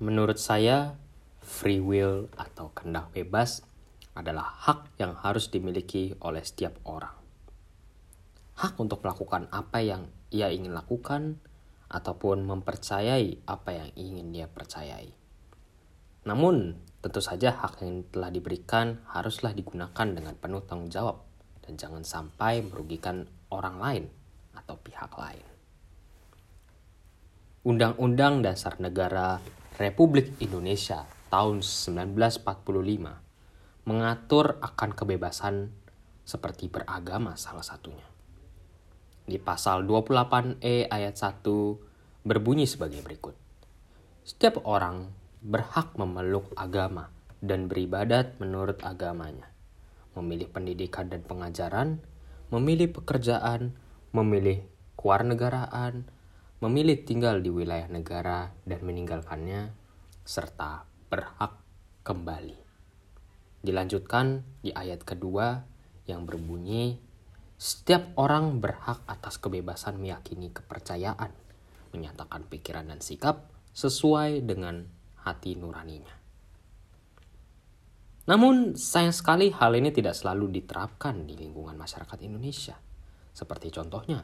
Menurut saya, free will atau kehendak bebas adalah hak yang harus dimiliki oleh setiap orang. Hak untuk melakukan apa yang ia ingin lakukan ataupun mempercayai apa yang ingin dia percayai. Namun, tentu saja hak yang telah diberikan haruslah digunakan dengan penuh tanggung jawab dan jangan sampai merugikan orang lain atau pihak lain. Undang-Undang Dasar Negara Republik Indonesia tahun 1945 mengatur akan kebebasan seperti beragama salah satunya. Di pasal 28E ayat 1 berbunyi sebagai berikut. Setiap orang berhak memeluk agama dan beribadat menurut agamanya, memilih pendidikan dan pengajaran, memilih pekerjaan, memilih kewarganegaraan, memilih tinggal di wilayah negara dan meninggalkannya, serta berhak kembali. Dilanjutkan di ayat kedua yang berbunyi, setiap orang berhak atas kebebasan meyakini kepercayaan, menyatakan pikiran dan sikap sesuai dengan hati nuraninya. Namun, sayang sekali hal ini tidak selalu diterapkan di lingkungan masyarakat Indonesia. Seperti contohnya,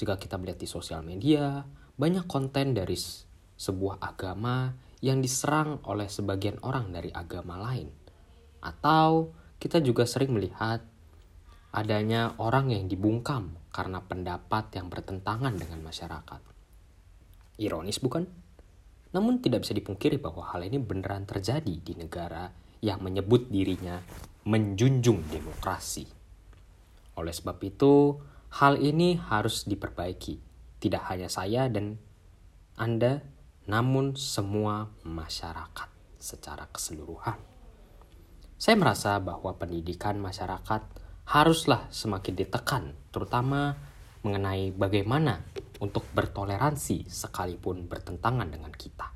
jika kita melihat di sosial media, banyak konten dari sebuah agama yang diserang oleh sebagian orang dari agama lain. Atau kita juga sering melihat adanya orang yang dibungkam karena pendapat yang bertentangan dengan masyarakat. Ironis bukan? Namun tidak bisa dipungkiri bahwa hal ini beneran terjadi di negara yang menyebut dirinya menjunjung demokrasi. Oleh sebab itu, Hal ini harus diperbaiki, tidak hanya saya dan Anda, namun semua masyarakat secara keseluruhan. Saya merasa bahwa pendidikan masyarakat haruslah semakin ditekan, terutama mengenai bagaimana untuk bertoleransi sekalipun bertentangan dengan kita.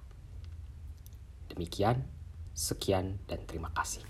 Demikian, sekian, dan terima kasih.